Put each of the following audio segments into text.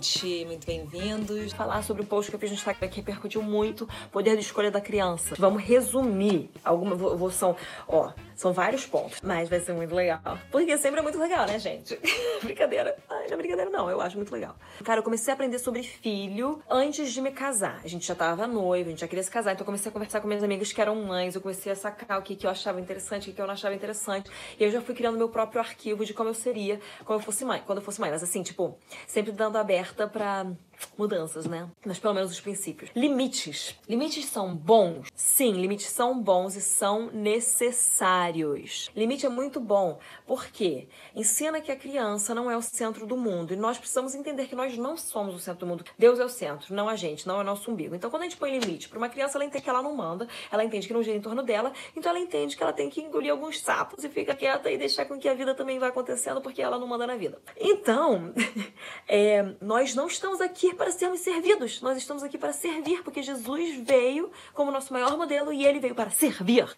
gente! Muito bem-vindos. Falar sobre o post que eu fiz no Instagram que repercutiu muito, poder de escolha da criança. Vamos resumir alguma vou, são, ó, são vários pontos, mas vai ser muito legal. Porque sempre é muito legal, né, gente? brincadeira. Ai, não é brincadeira não, eu acho muito legal. Cara, eu comecei a aprender sobre filho antes de me casar. A gente já tava noiva, a gente já queria se casar, então eu comecei a conversar com minhas amigas que eram mães, eu comecei a sacar o que, que eu achava interessante, o que eu não achava interessante. E eu já fui criando meu próprio arquivo de como eu seria quando eu fosse mãe, quando eu fosse mãe, mas assim, tipo, sempre dando aberta para mudanças, né? Mas pelo menos os princípios. Limites. Limites são bons? Sim, limites são bons e são necessários. Limite é muito bom porque ensina que a criança não é o centro do mundo e nós precisamos entender que nós não somos o centro do mundo. Deus é o centro, não a gente, não é o nosso umbigo. Então, quando a gente põe limite para uma criança, ela entende que ela não manda, ela entende que não gira em torno dela, então ela entende que ela tem que engolir alguns sapos e fica quieta e deixar com que a vida também vá acontecendo porque ela não manda na vida. Então, é, nós não estamos aqui para sermos servidos. Nós estamos aqui para servir, porque Jesus veio como nosso maior modelo e ele veio para servir.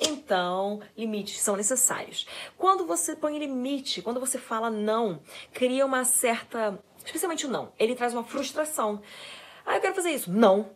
Então, limites são necessários. Quando você põe limite, quando você fala não, cria uma certa. Especialmente o não, ele traz uma frustração. Ah, eu quero fazer isso. Não.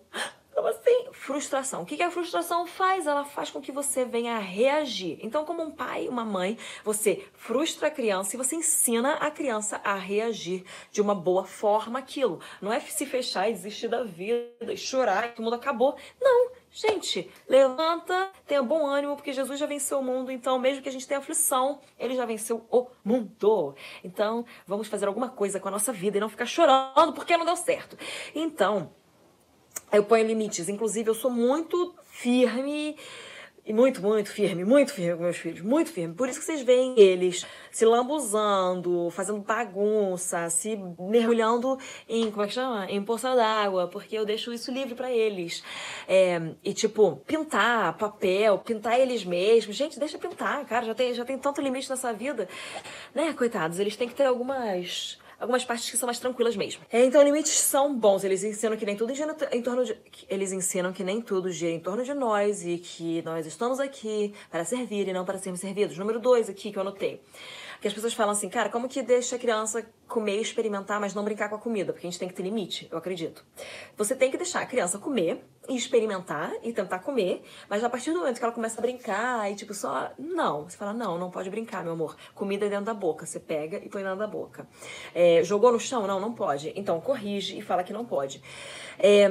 Como assim? Frustração. O que a frustração faz? Ela faz com que você venha a reagir. Então, como um pai, uma mãe, você frustra a criança e você ensina a criança a reagir de uma boa forma aquilo. Não é se fechar e desistir da vida e chorar que o mundo acabou. Não. Gente, levanta, tenha bom ânimo, porque Jesus já venceu o mundo. Então, mesmo que a gente tenha aflição, ele já venceu o mundo. Então, vamos fazer alguma coisa com a nossa vida e não ficar chorando porque não deu certo. Então, eu ponho limites. Inclusive, eu sou muito firme muito, muito firme, muito firme com meus filhos, muito firme. Por isso que vocês veem eles se lambuzando, fazendo bagunça, se mergulhando em, como é que chama? Em poça d'água, porque eu deixo isso livre para eles. É, e tipo, pintar papel, pintar eles mesmos. Gente, deixa pintar, cara, já tem, já tem tanto limite nessa vida. Né, coitados, eles têm que ter algumas algumas partes que são mais tranquilas mesmo. É, então, limites são bons. Eles ensinam que nem tudo gira em torno de. Eles ensinam que nem tudo gira em torno de nós e que nós estamos aqui para servir e não para sermos servidos. Número dois aqui que eu anotei. Que as pessoas falam assim, cara, como que deixa a criança comer, experimentar, mas não brincar com a comida? Porque a gente tem que ter limite, eu acredito. Você tem que deixar a criança comer e experimentar e tentar comer, mas a partir do momento que ela começa a brincar e tipo só. Não. Você fala, não, não pode brincar, meu amor. Comida é dentro da boca. Você pega e põe dentro da boca. É, jogou no chão? Não, não pode. Então corrige e fala que não pode. É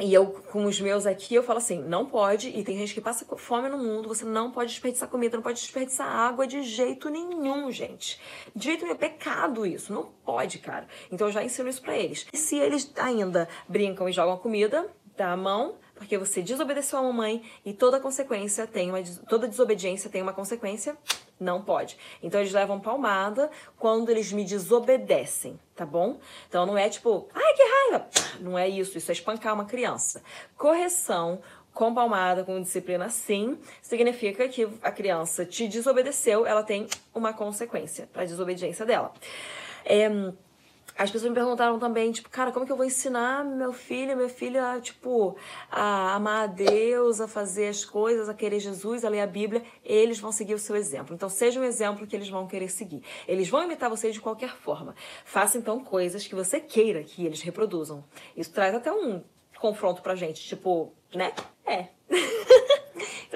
e eu, com os meus aqui, eu falo assim: não pode, e tem gente que passa fome no mundo, você não pode desperdiçar comida, não pode desperdiçar água de jeito nenhum, gente. De jeito nenhum, é pecado isso, não pode, cara. Então eu já ensino isso para eles. E se eles ainda brincam e jogam a comida, dá a mão, porque você desobedeceu a mamãe e toda consequência tem uma toda desobediência tem uma consequência, não pode. Então eles levam palmada quando eles me desobedecem, tá bom? Então não é tipo, ai que raiva, não é isso, isso é espancar uma criança. Correção com palmada, com disciplina, sim, significa que a criança te desobedeceu, ela tem uma consequência para a desobediência dela. É, as pessoas me perguntaram também, tipo, cara, como que eu vou ensinar meu filho, minha filha, tipo, a amar a Deus, a fazer as coisas, a querer Jesus, a ler a Bíblia? Eles vão seguir o seu exemplo. Então, seja um exemplo que eles vão querer seguir. Eles vão imitar você de qualquer forma. Faça, então, coisas que você queira que eles reproduzam. Isso traz até um confronto pra gente, tipo, né? É.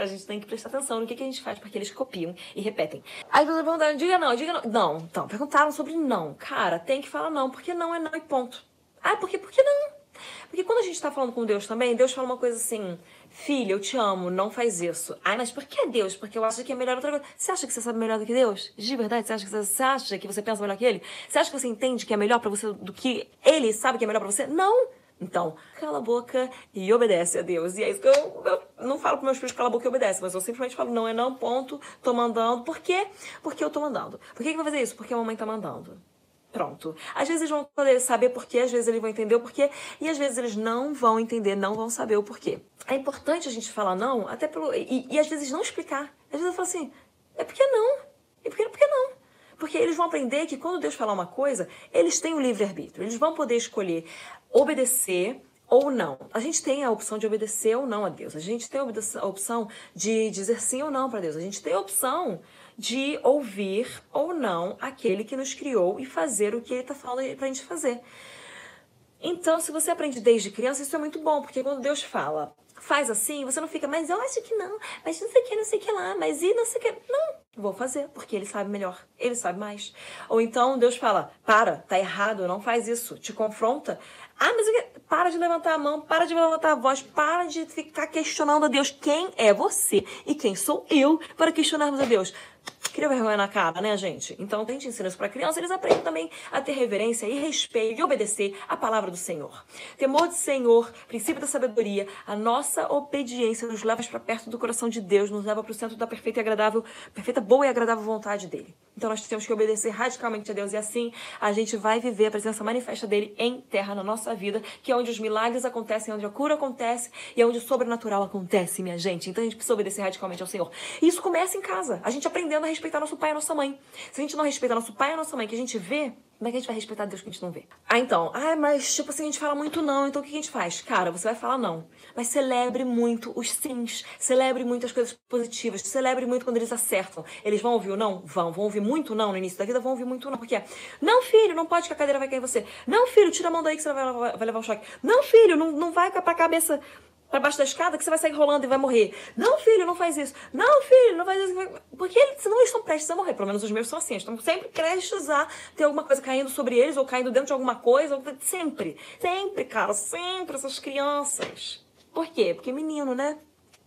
A gente tem que prestar atenção no que, que a gente faz, porque eles copiam e repetem. Aí você perguntaram, diga não, diga não. Não, então, perguntaram sobre não. Cara, tem que falar não, porque não é não e ponto. Ah, porque, por que não? Porque quando a gente tá falando com Deus também, Deus fala uma coisa assim, filha, eu te amo, não faz isso. Ai, mas por que Deus? Porque eu acho que é melhor outra coisa. Você acha que você sabe melhor do que Deus? De verdade, você acha que você, você acha que você pensa melhor que ele? Você acha que você entende que é melhor para você do que ele sabe que é melhor para você? Não! Então, cala a boca e obedece a Deus. E é isso que eu, eu não falo para meus filhos cala a boca e obedece, mas eu simplesmente falo, não é não, ponto, tô mandando. Por quê? Porque eu tô mandando. Por que, que vai fazer isso? Porque a mamãe tá mandando. Pronto. Às vezes eles vão poder saber por quê, às vezes eles vão entender o porquê, e às vezes eles não vão entender, não vão saber o porquê. É importante a gente falar não, até pelo. E, e às vezes não explicar. Às vezes eu falo assim, é porque não. E por que, por que não? Porque eles vão aprender que quando Deus falar uma coisa, eles têm o livre-arbítrio. Eles vão poder escolher obedecer ou não. A gente tem a opção de obedecer ou não a Deus. A gente tem a opção de dizer sim ou não para Deus. A gente tem a opção de ouvir ou não aquele que nos criou e fazer o que ele está falando para a gente fazer. Então, se você aprende desde criança, isso é muito bom, porque quando Deus fala, faz assim, você não fica, mas eu acho que não, mas não sei o que, não sei o que lá, mas e não sei o que. Não, vou fazer, porque ele sabe melhor, ele sabe mais. Ou então Deus fala, para, tá errado, não faz isso, te confronta. Ah, mas para de levantar a mão, para de levantar a voz, para de ficar questionando a Deus. Quem é você e quem sou eu para questionarmos a Deus? Cria vergonha na cara, né, gente? Então, tente ensinar isso para criança, eles aprendem também a ter reverência e respeito e obedecer a palavra do Senhor. Temor do Senhor, princípio da sabedoria, a nossa obediência nos leva para perto do coração de Deus, nos leva para o centro da perfeita e agradável, perfeita, boa e agradável vontade dele. Então, nós temos que obedecer radicalmente a Deus e assim a gente vai viver a presença manifesta dele em terra na nossa vida, que é onde os milagres acontecem, onde a cura acontece e é onde o sobrenatural acontece, minha gente. Então, a gente precisa obedecer radicalmente ao Senhor. E isso começa em casa, a gente aprendendo a respeitar nosso pai e nossa mãe. Se a gente não respeita nosso pai e nossa mãe, que a gente vê, como é que a gente vai respeitar Deus que a gente não vê? Ah, então, ah, mas tipo assim, a gente fala muito não, então o que a gente faz? Cara, você vai falar não. Mas celebre muito os sims, celebre muito as coisas positivas, celebre muito quando eles acertam. Eles vão ouvir o não? Vão. Vão ouvir muito não no início da vida? Vão ouvir muito não. Porque é, não, filho, não pode que a cadeira vai cair em você. Não, filho, tira a mão daí que você vai levar, o choque. Não, filho, não, não vai pra cabeça para baixo da escada que você vai sair rolando e vai morrer. Não, filho, não faz isso. Não, filho, não faz isso. Porque eles não estão prestes a morrer. Pelo menos os meus são assim. Estão sempre prestes a ter alguma coisa caindo sobre eles ou caindo dentro de alguma coisa. Sempre. Sempre, cara. Sempre essas crianças. Por quê? Porque menino, né?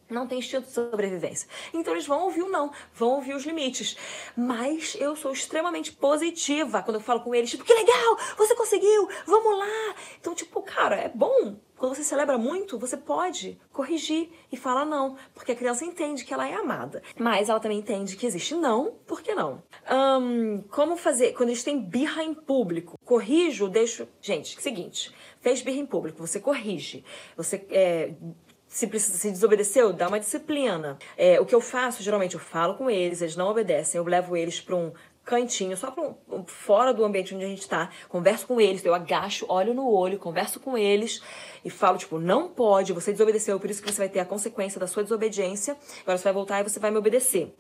não tem instinto de sobrevivência. Então eles vão ouvir o não, vão ouvir os limites. Mas eu sou extremamente positiva quando eu falo com eles, tipo, que legal, você conseguiu, vamos lá. Então, tipo, cara, é bom. Quando você celebra muito, você pode corrigir e falar não, porque a criança entende que ela é amada. Mas ela também entende que existe não, por que não? Um, como fazer quando eles têm birra em público? Corrijo, deixo. Gente, seguinte, fez birra em público, você corrige. Você é, se precisa se desobedeceu, dá uma disciplina. É, o que eu faço, geralmente, eu falo com eles, eles não obedecem, eu levo eles para um cantinho, só pra um, fora do ambiente onde a gente tá, converso com eles, eu agacho, olho no olho, converso com eles e falo, tipo, não pode, você desobedeceu, por isso que você vai ter a consequência da sua desobediência, agora você vai voltar e você vai me obedecer.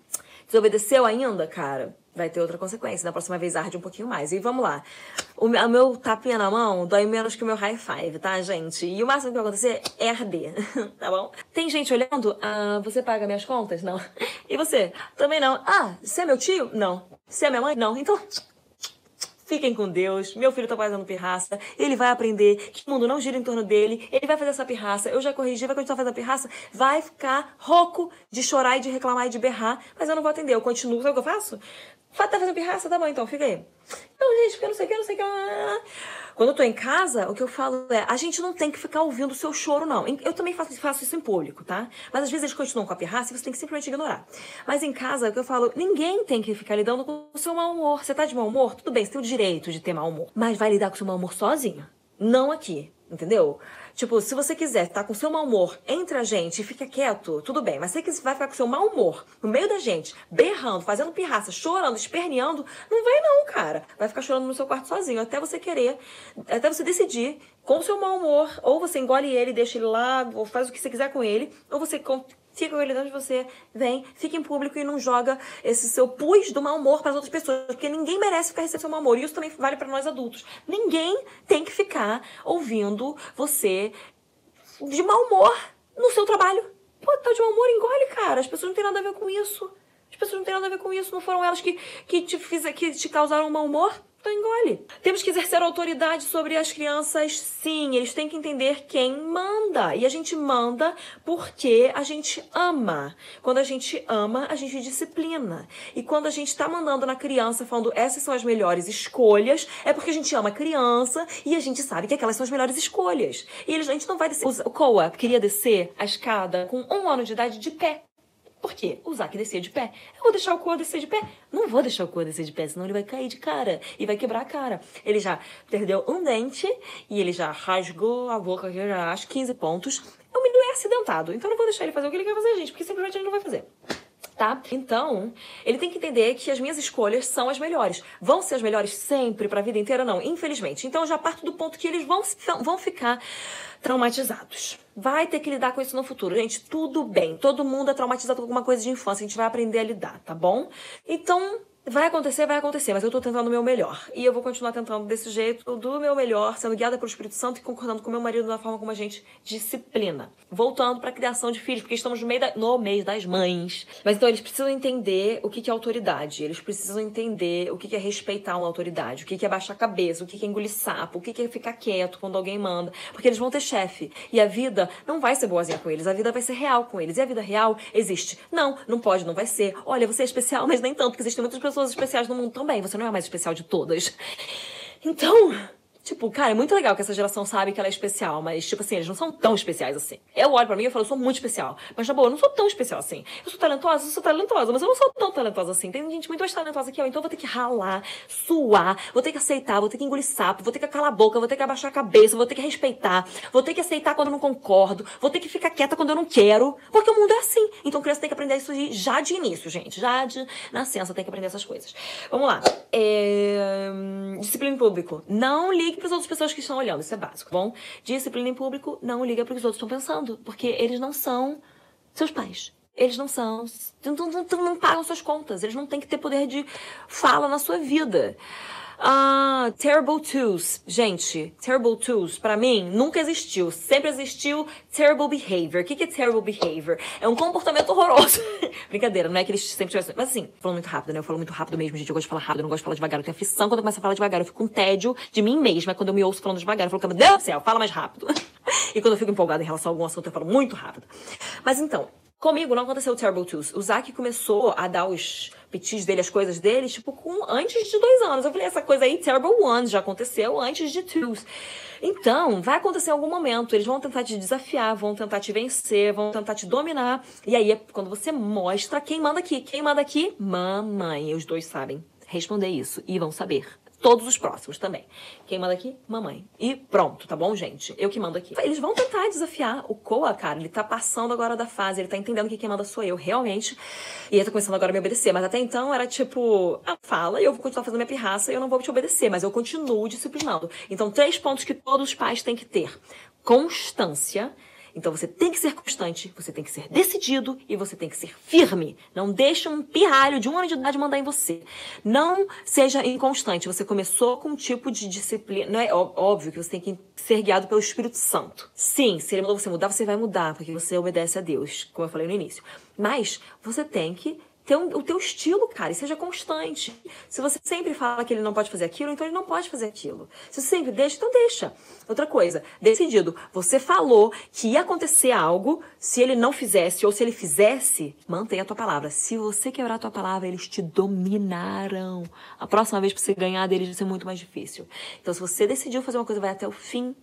Desobedeceu ainda, cara? Vai ter outra consequência. Na próxima vez arde um pouquinho mais. E vamos lá. O meu, tapinha na mão dói menos que o meu high five, tá, gente? E o máximo que vai acontecer é arder, tá bom? Tem gente olhando? Ah, você paga minhas contas? Não. E você? Também não. Ah, você é meu tio? Não. Você é minha mãe? Não. Então, Fiquem com Deus. Meu filho tá fazendo pirraça. Ele vai aprender que o mundo não gira em torno dele. Ele vai fazer essa pirraça. Eu já corrigi, vai continuar fazendo pirraça. Vai ficar rouco de chorar e de reclamar e de berrar. Mas eu não vou atender. Eu continuo. Sabe o que eu faço? Tá fazendo pirraça? Tá bom, então, fica aí. Não, gente, porque não sei o que, não sei o que. Quando eu tô em casa, o que eu falo é: a gente não tem que ficar ouvindo o seu choro, não. Eu também faço, faço isso em público, tá? Mas às vezes eles continuam com a pirraça e você tem que simplesmente ignorar. Mas em casa, o que eu falo: ninguém tem que ficar lidando com o seu mau humor. Você tá de mau humor? Tudo bem, você tem o direito de ter mau humor. Mas vai lidar com o seu mau humor sozinho. Não aqui. Entendeu? Tipo, se você quiser tá com seu mau humor entre a gente e fica quieto, tudo bem. Mas se você vai ficar com seu mau humor no meio da gente, berrando, fazendo pirraça, chorando, esperneando, não vai não, cara. Vai ficar chorando no seu quarto sozinho, até você querer, até você decidir com seu mau humor, ou você engole ele, deixa ele lá, ou faz o que você quiser com ele, ou você fica com ele dentro de você, vem, fica em público e não joga esse seu pus do mau humor para as outras pessoas, porque ninguém merece ficar recebendo seu mau humor. E isso também vale para nós adultos. Ninguém tem que ficar ouvindo você de mau humor no seu trabalho. Pô, tá de mau humor, engole, cara. As pessoas não têm nada a ver com isso. As pessoas não têm nada a ver com isso. Não foram elas que, que, te, fiz, que te causaram mau humor. Então engole. Temos que exercer autoridade sobre as crianças, sim. Eles têm que entender quem manda. E a gente manda porque a gente ama. Quando a gente ama, a gente disciplina. E quando a gente está mandando na criança, falando essas são as melhores escolhas, é porque a gente ama a criança e a gente sabe que aquelas são as melhores escolhas. E a gente não vai descer. O Koa queria descer a escada com um ano de idade de pé. Por quê? O Zac descia de pé. Eu vou deixar o Koa descer de pé? Não vou deixar o Koa descer de pé, senão ele vai cair de cara e vai quebrar a cara. Ele já perdeu um dente e ele já rasgou a boca, já acho 15 pontos. O menino é acidentado, então não vou deixar ele fazer o que ele quer fazer, gente, porque simplesmente ele não vai fazer. Tá? Então, ele tem que entender que as minhas escolhas são as melhores. Vão ser as melhores sempre para a vida inteira? Não, infelizmente. Então, eu já parto do ponto que eles vão, vão ficar traumatizados. Vai ter que lidar com isso no futuro. Gente, tudo bem. Todo mundo é traumatizado com alguma coisa de infância. A gente vai aprender a lidar, tá bom? Então, Vai acontecer, vai acontecer, mas eu tô tentando o meu melhor. E eu vou continuar tentando desse jeito, do meu melhor, sendo guiada pelo Espírito Santo e concordando com meu marido da forma como a gente disciplina. Voltando pra criação de filhos, porque estamos no, meio da, no mês das mães. Mas então eles precisam entender o que, que é autoridade. Eles precisam entender o que, que é respeitar uma autoridade, o que, que é baixar a cabeça, o que, que é engolir sapo, o que, que é ficar quieto quando alguém manda. Porque eles vão ter chefe. E a vida não vai ser boazinha com eles, a vida vai ser real com eles. E a vida real existe. Não, não pode, não vai ser. Olha, você é especial, mas nem tanto, porque existem muitas pessoas pessoas especiais no mundo também. Você não é mais especial de todas. Então, Tipo, cara, é muito legal que essa geração sabe que ela é especial, mas, tipo assim, eles não são tão especiais assim. Eu olho pra mim e falo, eu sou muito especial. Mas, na boa, eu não sou tão especial assim. Eu sou talentosa, eu sou talentosa, mas eu não sou tão talentosa assim. Tem gente muito mais talentosa que eu, então eu vou ter que ralar, suar, vou ter que aceitar, vou ter que engolir sapo, vou ter que calar a boca, vou ter que abaixar a cabeça, vou ter que respeitar, vou ter que aceitar quando eu não concordo, vou ter que ficar quieta quando eu não quero, porque o mundo é assim. Então, criança tem que aprender isso já de início, gente. Já de nascença tem que aprender essas coisas. Vamos lá. É... Disciplina em público. Não ligue para as outras pessoas que estão olhando, isso é básico, tá bom? Disciplina em público, não liga para o que os outros estão pensando, porque eles não são seus pais. Eles não são, não, não, não pagam suas contas, eles não têm que ter poder de fala na sua vida. Ah, Terrible Twos. Gente, Terrible Twos, para mim, nunca existiu. Sempre existiu Terrible Behavior. O que, que é Terrible Behavior? É um comportamento horroroso. Brincadeira, não é que eles sempre tivessem. Mas assim, falando muito rápido, né? Eu falo muito rápido mesmo, gente. Eu gosto de falar rápido, eu não gosto de falar devagar. Eu tenho aflição quando eu começo a falar devagar. Eu fico com tédio de mim mesma quando eu me ouço falando devagar. Eu falo, meu Deus do céu, fala mais rápido. e quando eu fico empolgada em relação a algum assunto, eu falo muito rápido. Mas então, Comigo não aconteceu o Terrible Twos. O Zack começou a dar os petis dele, as coisas dele, tipo, com antes de dois anos. Eu falei, essa coisa aí, Terrible Ones, já aconteceu antes de Twos. Então, vai acontecer em algum momento. Eles vão tentar te desafiar, vão tentar te vencer, vão tentar te dominar. E aí é quando você mostra quem manda aqui. Quem manda aqui? Mamãe. Os dois sabem responder isso e vão saber todos os próximos também. Quem manda aqui? Mamãe. E pronto, tá bom, gente? Eu que mando aqui. Eles vão tentar desafiar o Koa, cara. Ele tá passando agora da fase, ele tá entendendo que quem manda sou eu, realmente. E ele tá começando agora a me obedecer. Mas até então era tipo, ah, fala e eu vou continuar fazendo minha pirraça e eu não vou te obedecer, mas eu continuo disciplinando. Então, três pontos que todos os pais têm que ter: constância então você tem que ser constante, você tem que ser decidido e você tem que ser firme. Não deixe um pirralho de um ano de idade mandar em você. Não seja inconstante. Você começou com um tipo de disciplina. Não é óbvio que você tem que ser guiado pelo Espírito Santo. Sim, se ele mandou você mudar, você vai mudar, porque você obedece a Deus, como eu falei no início. Mas você tem que ter um, o teu estilo, cara, e seja constante. Se você sempre fala que ele não pode fazer aquilo, então ele não pode fazer aquilo. Se você sempre deixa, então deixa. Outra coisa, decidido. Você falou que ia acontecer algo, se ele não fizesse ou se ele fizesse, mantenha a tua palavra. Se você quebrar a tua palavra, eles te dominarão. A próxima vez pra você ganhar deles vai ser muito mais difícil. Então, se você decidiu fazer uma coisa, vai até o fim.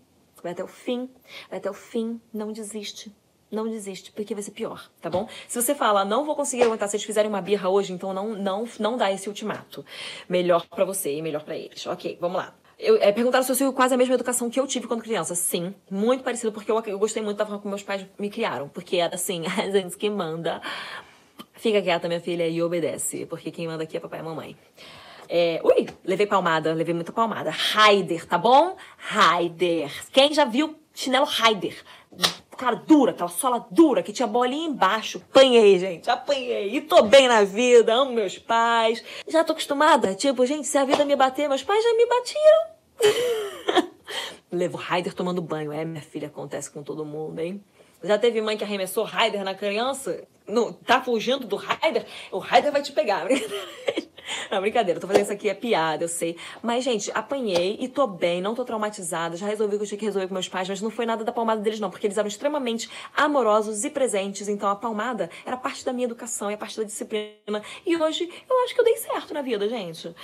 Vai até o fim. Vai até o fim. Não desiste não desiste, porque vai ser pior, tá bom? Se você fala, não vou conseguir aguentar se eles fizerem uma birra hoje, então não não não dá esse ultimato. Melhor para você e melhor para eles. Ok, vamos lá. Eu, é, perguntaram se eu sigo quase a mesma educação que eu tive quando criança. Sim, muito parecido, porque eu, eu gostei muito da forma como meus pais me criaram. Porque era assim, a gente que manda. Fica quieta, minha filha, e obedece. Porque quem manda aqui é papai e mamãe. É, ui, levei palmada, levei muita palmada. Raider, tá bom? Raider. Quem já viu chinelo Raider? Cara dura, aquela sola dura, que tinha bolinha embaixo. Apanhei, gente, apanhei. E tô bem na vida, amo meus pais. Já tô acostumada. Tipo, gente, se a vida me bater, meus pais já me batiram. Levo Raider tomando banho. É, minha filha, acontece com todo mundo, hein? Já teve mãe que arremessou Raider na criança? Não, tá fugindo do Raider? O Raider vai te pegar. Não, brincadeira, tô fazendo isso aqui, é piada, eu sei. Mas, gente, apanhei e tô bem, não tô traumatizada. Já resolvi o que eu tinha que resolver com meus pais, mas não foi nada da palmada deles, não, porque eles eram extremamente amorosos e presentes. Então a palmada era parte da minha educação, é parte da disciplina. E hoje eu acho que eu dei certo na vida, gente.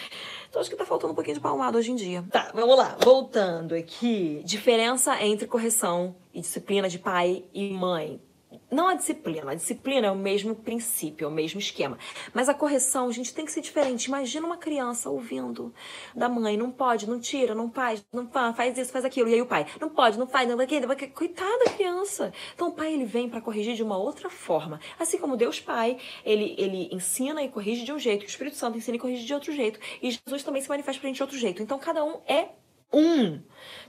Então acho que tá faltando um pouquinho de palmada hoje em dia. Tá, vamos lá. Voltando aqui. Diferença entre correção e disciplina de pai e mãe não a disciplina, a disciplina é o mesmo princípio, é o mesmo esquema. Mas a correção, gente, tem que ser diferente. Imagina uma criança ouvindo da mãe, não pode, não tira, não faz, não faz isso, faz aquilo. E aí o pai, não pode, não faz, não vai Coitada da criança. Então o pai, ele vem para corrigir de uma outra forma. Assim como Deus Pai, ele, ele ensina e corrige de um jeito, o Espírito Santo ensina e corrige de outro jeito. E Jesus também se manifesta pra gente de outro jeito. Então cada um é um,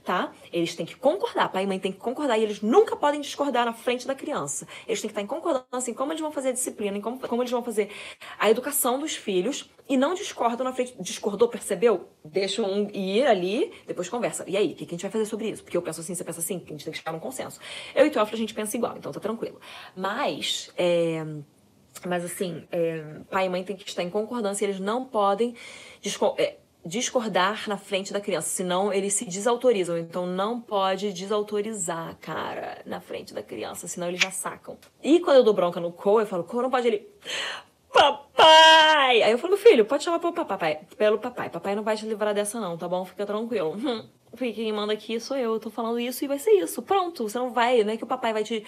tá? Eles têm que concordar, pai e mãe têm que concordar e eles nunca podem discordar na frente da criança. Eles têm que estar em concordância em como eles vão fazer a disciplina, em como, como eles vão fazer a educação dos filhos e não discordam na frente. Discordou, percebeu? Deixa um ir ali, depois conversa. E aí, o que a gente vai fazer sobre isso? Porque eu penso assim, você pensa assim, a gente tem que chegar num consenso. Eu e Teófilo, a gente pensa igual, então tá tranquilo. Mas, é... Mas assim, é... pai e mãe têm que estar em concordância, eles não podem. É discordar na frente da criança, senão eles se desautorizam. Então não pode desautorizar, cara, na frente da criança, senão eles já sacam. E quando eu dou bronca no Cole, eu falo, Cole, não pode ele. Papai! Aí eu falo, meu filho, pode chamar pelo papai. Pelo papai. Papai não vai te livrar dessa, não, tá bom? Fica tranquilo. Porque quem manda aqui sou eu, eu tô falando isso e vai ser isso. Pronto, você não vai, não é que o papai vai te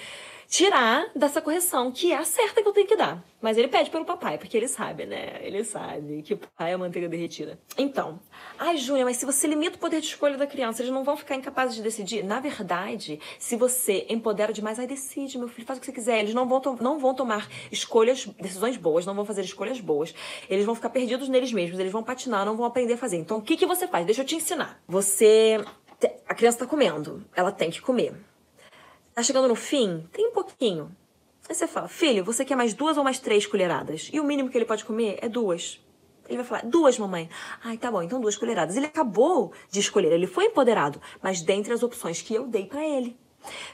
tirar dessa correção, que é a certa que eu tenho que dar. Mas ele pede pelo papai, porque ele sabe, né? Ele sabe que o pai é manteiga derretida. Então, ai, Júlia, mas se você limita o poder de escolha da criança, eles não vão ficar incapazes de decidir? Na verdade, se você empodera demais, aí decide, meu filho, faz o que você quiser. Eles não vão, não vão tomar escolhas, decisões boas, não vão fazer escolhas boas. Eles vão ficar perdidos neles mesmos, eles vão patinar, não vão aprender a fazer. Então, o que, que você faz? Deixa eu te ensinar. Você. A criança tá comendo, ela tem que comer. Tá chegando no fim? Tem um pouquinho. Aí você fala, filho, você quer mais duas ou mais três colheradas? E o mínimo que ele pode comer é duas. Ele vai falar, duas, mamãe. Ai, tá bom, então duas colheradas. Ele acabou de escolher, ele foi empoderado, mas dentre as opções que eu dei para ele.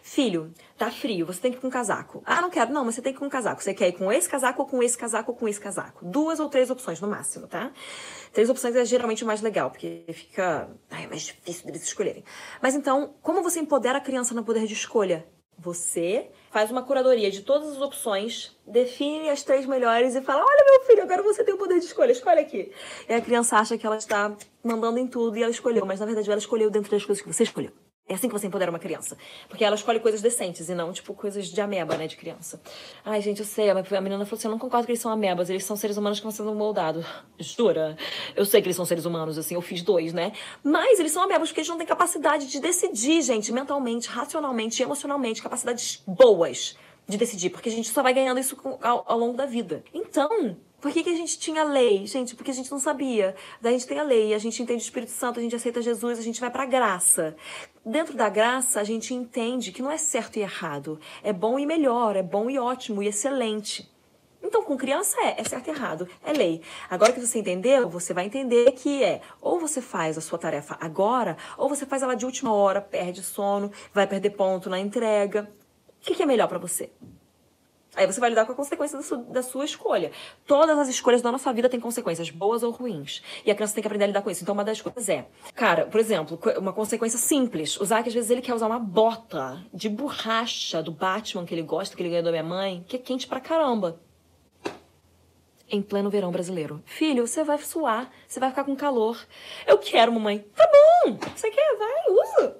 Filho, tá frio, você tem que ir com um casaco. Ah, não quero. Não, mas você tem que ir com um casaco. Você quer ir com esse casaco ou com esse casaco ou com esse casaco? Duas ou três opções no máximo, tá? Três opções é geralmente o mais legal, porque fica ai, mais difícil deles escolherem. Mas então, como você empodera a criança no poder de escolha? Você faz uma curadoria de todas as opções, define as três melhores e fala: Olha, meu filho, agora você tem o poder de escolha, escolhe aqui. E a criança acha que ela está mandando em tudo e ela escolheu, mas na verdade ela escolheu dentro das coisas que você escolheu. É assim que você empodera uma criança. Porque ela escolhe coisas decentes e não, tipo, coisas de ameba, né, de criança. Ai, gente, eu sei. A menina falou assim: eu não concordo que eles são amebas. Eles são seres humanos que estão sendo moldados. Jura? Eu sei que eles são seres humanos, assim. Eu fiz dois, né? Mas eles são amebas porque eles não têm capacidade de decidir, gente, mentalmente, racionalmente, emocionalmente. Capacidades boas de decidir. Porque a gente só vai ganhando isso ao, ao longo da vida. Então, por que, que a gente tinha lei? Gente, porque a gente não sabia. Daí a gente tem a lei, a gente entende o Espírito Santo, a gente aceita Jesus, a gente vai pra graça. Dentro da graça, a gente entende que não é certo e errado. É bom e melhor, é bom e ótimo e excelente. Então, com criança é, é certo e errado, é lei. Agora que você entendeu, você vai entender que é ou você faz a sua tarefa agora, ou você faz ela de última hora, perde sono, vai perder ponto na entrega. O que, que é melhor para você? Aí você vai lidar com a consequência da sua, da sua, escolha. Todas as escolhas da nossa vida têm consequências, boas ou ruins. E a criança tem que aprender a lidar com isso. Então, uma das coisas é, cara, por exemplo, uma consequência simples. O Zack, às vezes, ele quer usar uma bota de borracha do Batman que ele gosta, que ele ganhou da minha mãe, que é quente pra caramba. Em pleno verão brasileiro. Filho, você vai suar, você vai ficar com calor. Eu quero, mamãe. Tá bom, você quer? Vai, usa.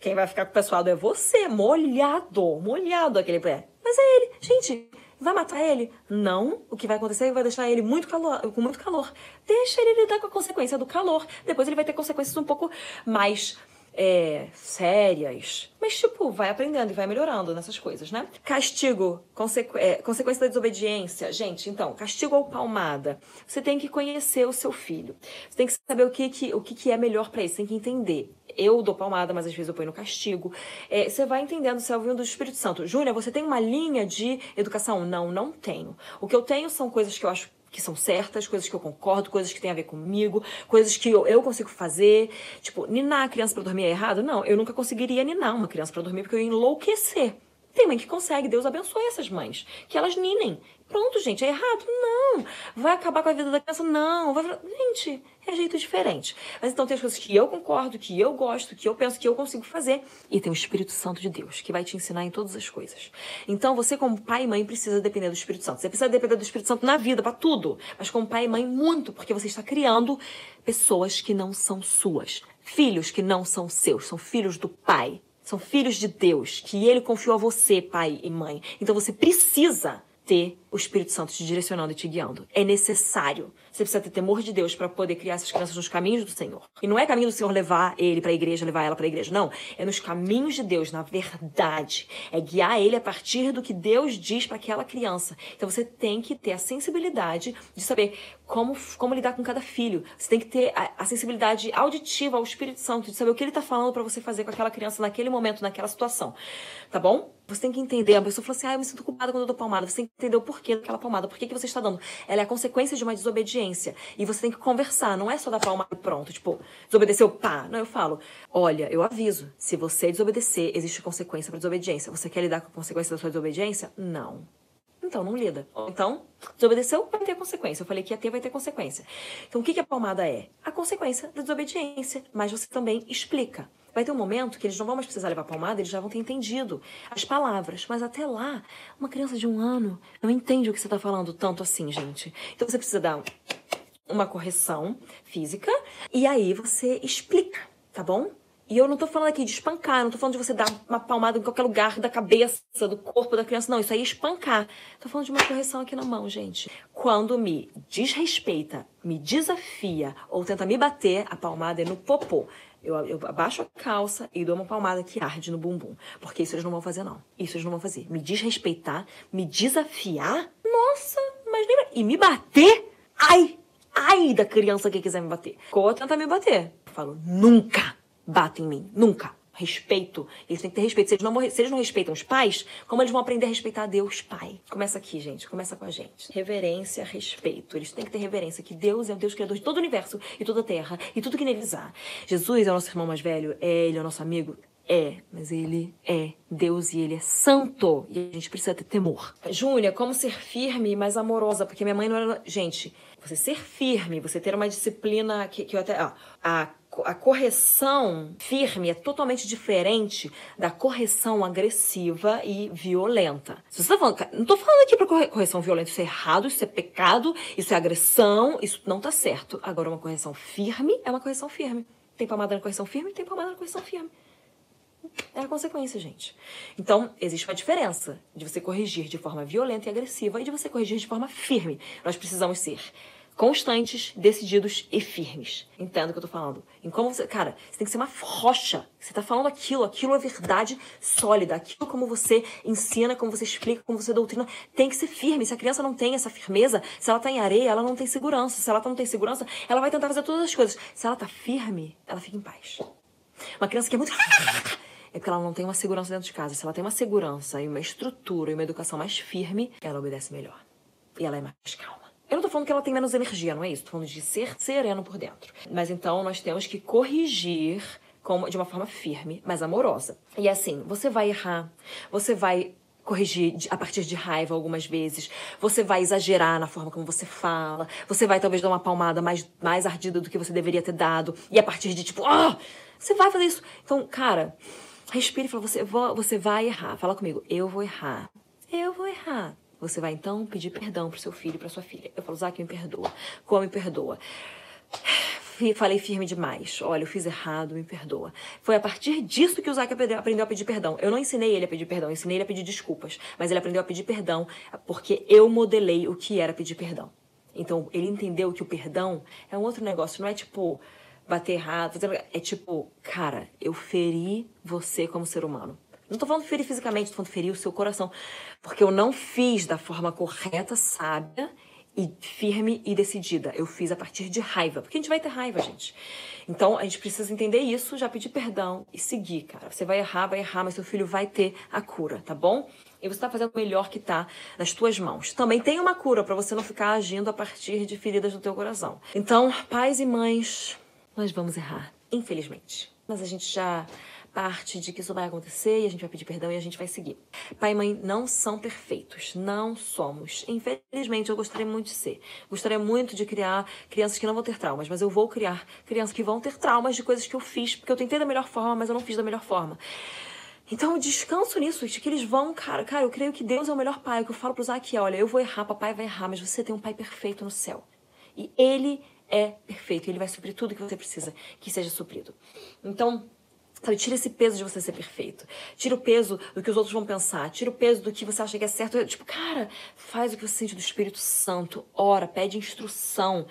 Quem vai ficar com o pessoal é você, molhado, molhado aquele pé. Mas é ele. Gente, vai matar ele? Não. O que vai acontecer é que vai deixar ele muito calor, com muito calor. Deixa ele lidar com a consequência do calor. Depois ele vai ter consequências um pouco mais é, sérias. Mas, tipo, vai aprendendo e vai melhorando nessas coisas, né? Castigo, consequ é, consequência da desobediência. Gente, então, castigo ou palmada. Você tem que conhecer o seu filho. Você tem que saber o que, que, o que, que é melhor para ele. Você tem que entender. Eu dou palmada, mas às vezes eu ponho no castigo. É, você vai entendendo, você é ouvindo do Espírito Santo. Júlia, você tem uma linha de educação? Não, não tenho. O que eu tenho são coisas que eu acho que são certas, coisas que eu concordo, coisas que têm a ver comigo, coisas que eu, eu consigo fazer. Tipo, ninar a criança para dormir é errado? Não, eu nunca conseguiria ninar uma criança para dormir porque eu ia enlouquecer. Tem mãe que consegue, Deus abençoe essas mães. Que elas ninem. Pronto, gente, é errado? Não. Vai acabar com a vida da criança? Não. Vai... Gente, é jeito diferente. Mas então tem as coisas que eu concordo, que eu gosto, que eu penso que eu consigo fazer. E tem o Espírito Santo de Deus, que vai te ensinar em todas as coisas. Então você, como pai e mãe, precisa depender do Espírito Santo. Você precisa depender do Espírito Santo na vida, para tudo. Mas como pai e mãe, muito, porque você está criando pessoas que não são suas. Filhos que não são seus, são filhos do pai São filhos de Deus, que ele confiou a você, pai e mãe. Então você precisa ter o Espírito Santo te direcionando e te guiando. É necessário. Você precisa ter temor de Deus para poder criar essas crianças nos caminhos do Senhor. E não é caminho do Senhor levar ele para a igreja, levar ela para a igreja. Não. É nos caminhos de Deus, na verdade. É guiar ele a partir do que Deus diz para aquela criança. Então você tem que ter a sensibilidade de saber como, como lidar com cada filho. Você tem que ter a, a sensibilidade auditiva ao Espírito Santo, de saber o que ele está falando para você fazer com aquela criança naquele momento, naquela situação. Tá bom? Você tem que entender. A pessoa falou assim: ah, eu me sinto culpada quando eu dou palmada. Você tem que entender o porquê daquela palmada. Por que você está dando? Ela é a consequência de uma desobediência. E você tem que conversar. Não é só dar palmada e pronto. Tipo, desobedeceu, pá. Não, eu falo: olha, eu aviso. Se você desobedecer, existe consequência para desobediência. Você quer lidar com a consequência da sua desobediência? Não. Então, não lida. Então, desobedeceu, vai ter consequência. Eu falei que ia ter, vai ter consequência. Então, o que, que a palmada é? A consequência da desobediência. Mas você também explica. Vai ter um momento que eles não vão mais precisar levar palmada, eles já vão ter entendido as palavras. Mas até lá, uma criança de um ano não entende o que você está falando tanto assim, gente. Então você precisa dar uma correção física e aí você explica, tá bom? E eu não tô falando aqui de espancar, não tô falando de você dar uma palmada em qualquer lugar da cabeça, do corpo da criança. Não, isso aí é espancar. Tô falando de uma correção aqui na mão, gente. Quando me desrespeita, me desafia ou tenta me bater, a palmada é no popô. Eu, eu abaixo a calça e dou uma palmada que arde no bumbum. Porque isso eles não vão fazer, não. Isso eles não vão fazer. Me desrespeitar, me desafiar. Nossa, mas lembra? E me bater? Ai! Ai da criança que quiser me bater. Ou tenta me bater. Eu falo, nunca bata em mim. Nunca respeito. Eles têm que ter respeito. Se eles, não, se eles não respeitam os pais, como eles vão aprender a respeitar Deus Pai? Começa aqui, gente. Começa com a gente. Reverência, respeito. Eles têm que ter reverência que Deus é o Deus criador de todo o universo e toda a terra e tudo que neles há. Jesus é o nosso irmão mais velho? É. Ele é o nosso amigo? É, mas ele é Deus e ele é santo. E a gente precisa ter temor. Júlia, como ser firme e mais amorosa? Porque minha mãe não era. Gente, você ser firme, você ter uma disciplina que, que eu até. Ó, a a correção firme é totalmente diferente da correção agressiva e violenta. Você tá falando, não tô falando aqui para correção violenta, isso é errado, isso é pecado, isso é agressão, isso não tá certo. Agora, uma correção firme é uma correção firme. Tem pomada na correção firme, tem pomada na correção firme. É a consequência, gente. Então, existe uma diferença de você corrigir de forma violenta e agressiva e de você corrigir de forma firme. Nós precisamos ser constantes, decididos e firmes. Entenda o que eu tô falando. Em como você. Cara, você tem que ser uma rocha. Você tá falando aquilo, aquilo é verdade sólida. Aquilo como você ensina, como você explica, como você doutrina, tem que ser firme. Se a criança não tem essa firmeza, se ela tá em areia, ela não tem segurança. Se ela não tem segurança, ela vai tentar fazer todas as coisas. Se ela tá firme, ela fica em paz. Uma criança que é muito. É porque ela não tem uma segurança dentro de casa. Se ela tem uma segurança e uma estrutura e uma educação mais firme, ela obedece melhor. E ela é mais calma. Eu não tô falando que ela tem menos energia, não é isso. Tô falando de ser sereno por dentro. Mas então nós temos que corrigir de uma forma firme, mas amorosa. E assim, você vai errar, você vai corrigir a partir de raiva algumas vezes, você vai exagerar na forma como você fala, você vai talvez dar uma palmada mais, mais ardida do que você deveria ter dado, e a partir de tipo, ah, você vai fazer isso. Então, cara, respire e fala, você, você vai errar. Fala comigo, eu vou errar. Eu vou errar. Você vai então pedir perdão pro seu filho e pra sua filha. Eu falo, Zac, me perdoa. Como me perdoa? Falei firme demais. Olha, eu fiz errado, me perdoa. Foi a partir disso que o Zac aprendeu a pedir perdão. Eu não ensinei ele a pedir perdão, eu ensinei ele a pedir desculpas. Mas ele aprendeu a pedir perdão porque eu modelei o que era pedir perdão. Então, ele entendeu que o perdão é um outro negócio, não é tipo bater errado, é tipo, cara, eu feri você como ser humano. Não tô falando ferir fisicamente, tô falando ferir o seu coração. Porque eu não fiz da forma correta, sábia e firme e decidida. Eu fiz a partir de raiva. Porque a gente vai ter raiva, gente. Então a gente precisa entender isso, já pedir perdão e seguir, cara. Você vai errar, vai errar, mas seu filho vai ter a cura, tá bom? E você está fazendo o melhor que está nas tuas mãos. Também tem uma cura para você não ficar agindo a partir de feridas no teu coração. Então, pais e mães, nós vamos errar, infelizmente. Mas a gente já parte de que isso vai acontecer e a gente vai pedir perdão e a gente vai seguir. Pai e mãe não são perfeitos, não somos. Infelizmente, eu gostaria muito de ser. Gostaria muito de criar crianças que não vão ter traumas, mas eu vou criar crianças que vão ter traumas de coisas que eu fiz, porque eu tentei da melhor forma, mas eu não fiz da melhor forma. Então eu descanso nisso, de que eles vão, cara, cara, eu creio que Deus é o melhor pai. O que eu falo pro aqui, olha, eu vou errar, papai vai errar, mas você tem um pai perfeito no céu. E ele é perfeito, ele vai suprir tudo que você precisa que seja suprido. Então, Sabe, tira esse peso de você ser perfeito. Tira o peso do que os outros vão pensar. Tira o peso do que você acha que é certo. Tipo, cara, faz o que você sente do Espírito Santo. Ora, pede instrução.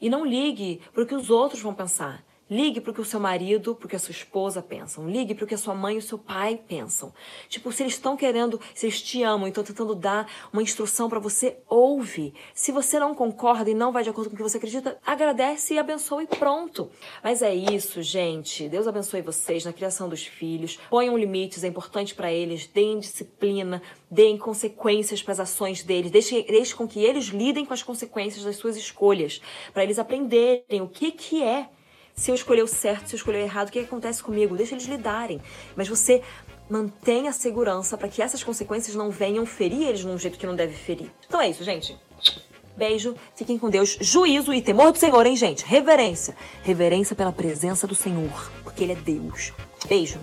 E não ligue pro que os outros vão pensar. Ligue para o que o seu marido, o que a sua esposa pensam. Ligue para o que a sua mãe e o seu pai pensam. Tipo, se eles estão querendo, se eles te amam e estão tentando dar uma instrução para você, ouve. Se você não concorda e não vai de acordo com o que você acredita, agradece e abençoe e pronto. Mas é isso, gente. Deus abençoe vocês na criação dos filhos. Ponham limites, é importante para eles. Deem disciplina, deem consequências para as ações deles. Deixe, deixe com que eles lidem com as consequências das suas escolhas, para eles aprenderem o que, que é se eu escolher o certo, se eu escolher o errado, o que, acontece comigo? Deixa eles lidarem. Mas você mantenha a segurança para que essas consequências não venham ferir eles num jeito que não deve ferir. Então é isso, gente. Beijo, fiquem com Deus. Juízo e temor do Senhor, hein, gente? Reverência. Reverência pela presença do Senhor, porque Ele é Deus. Beijo.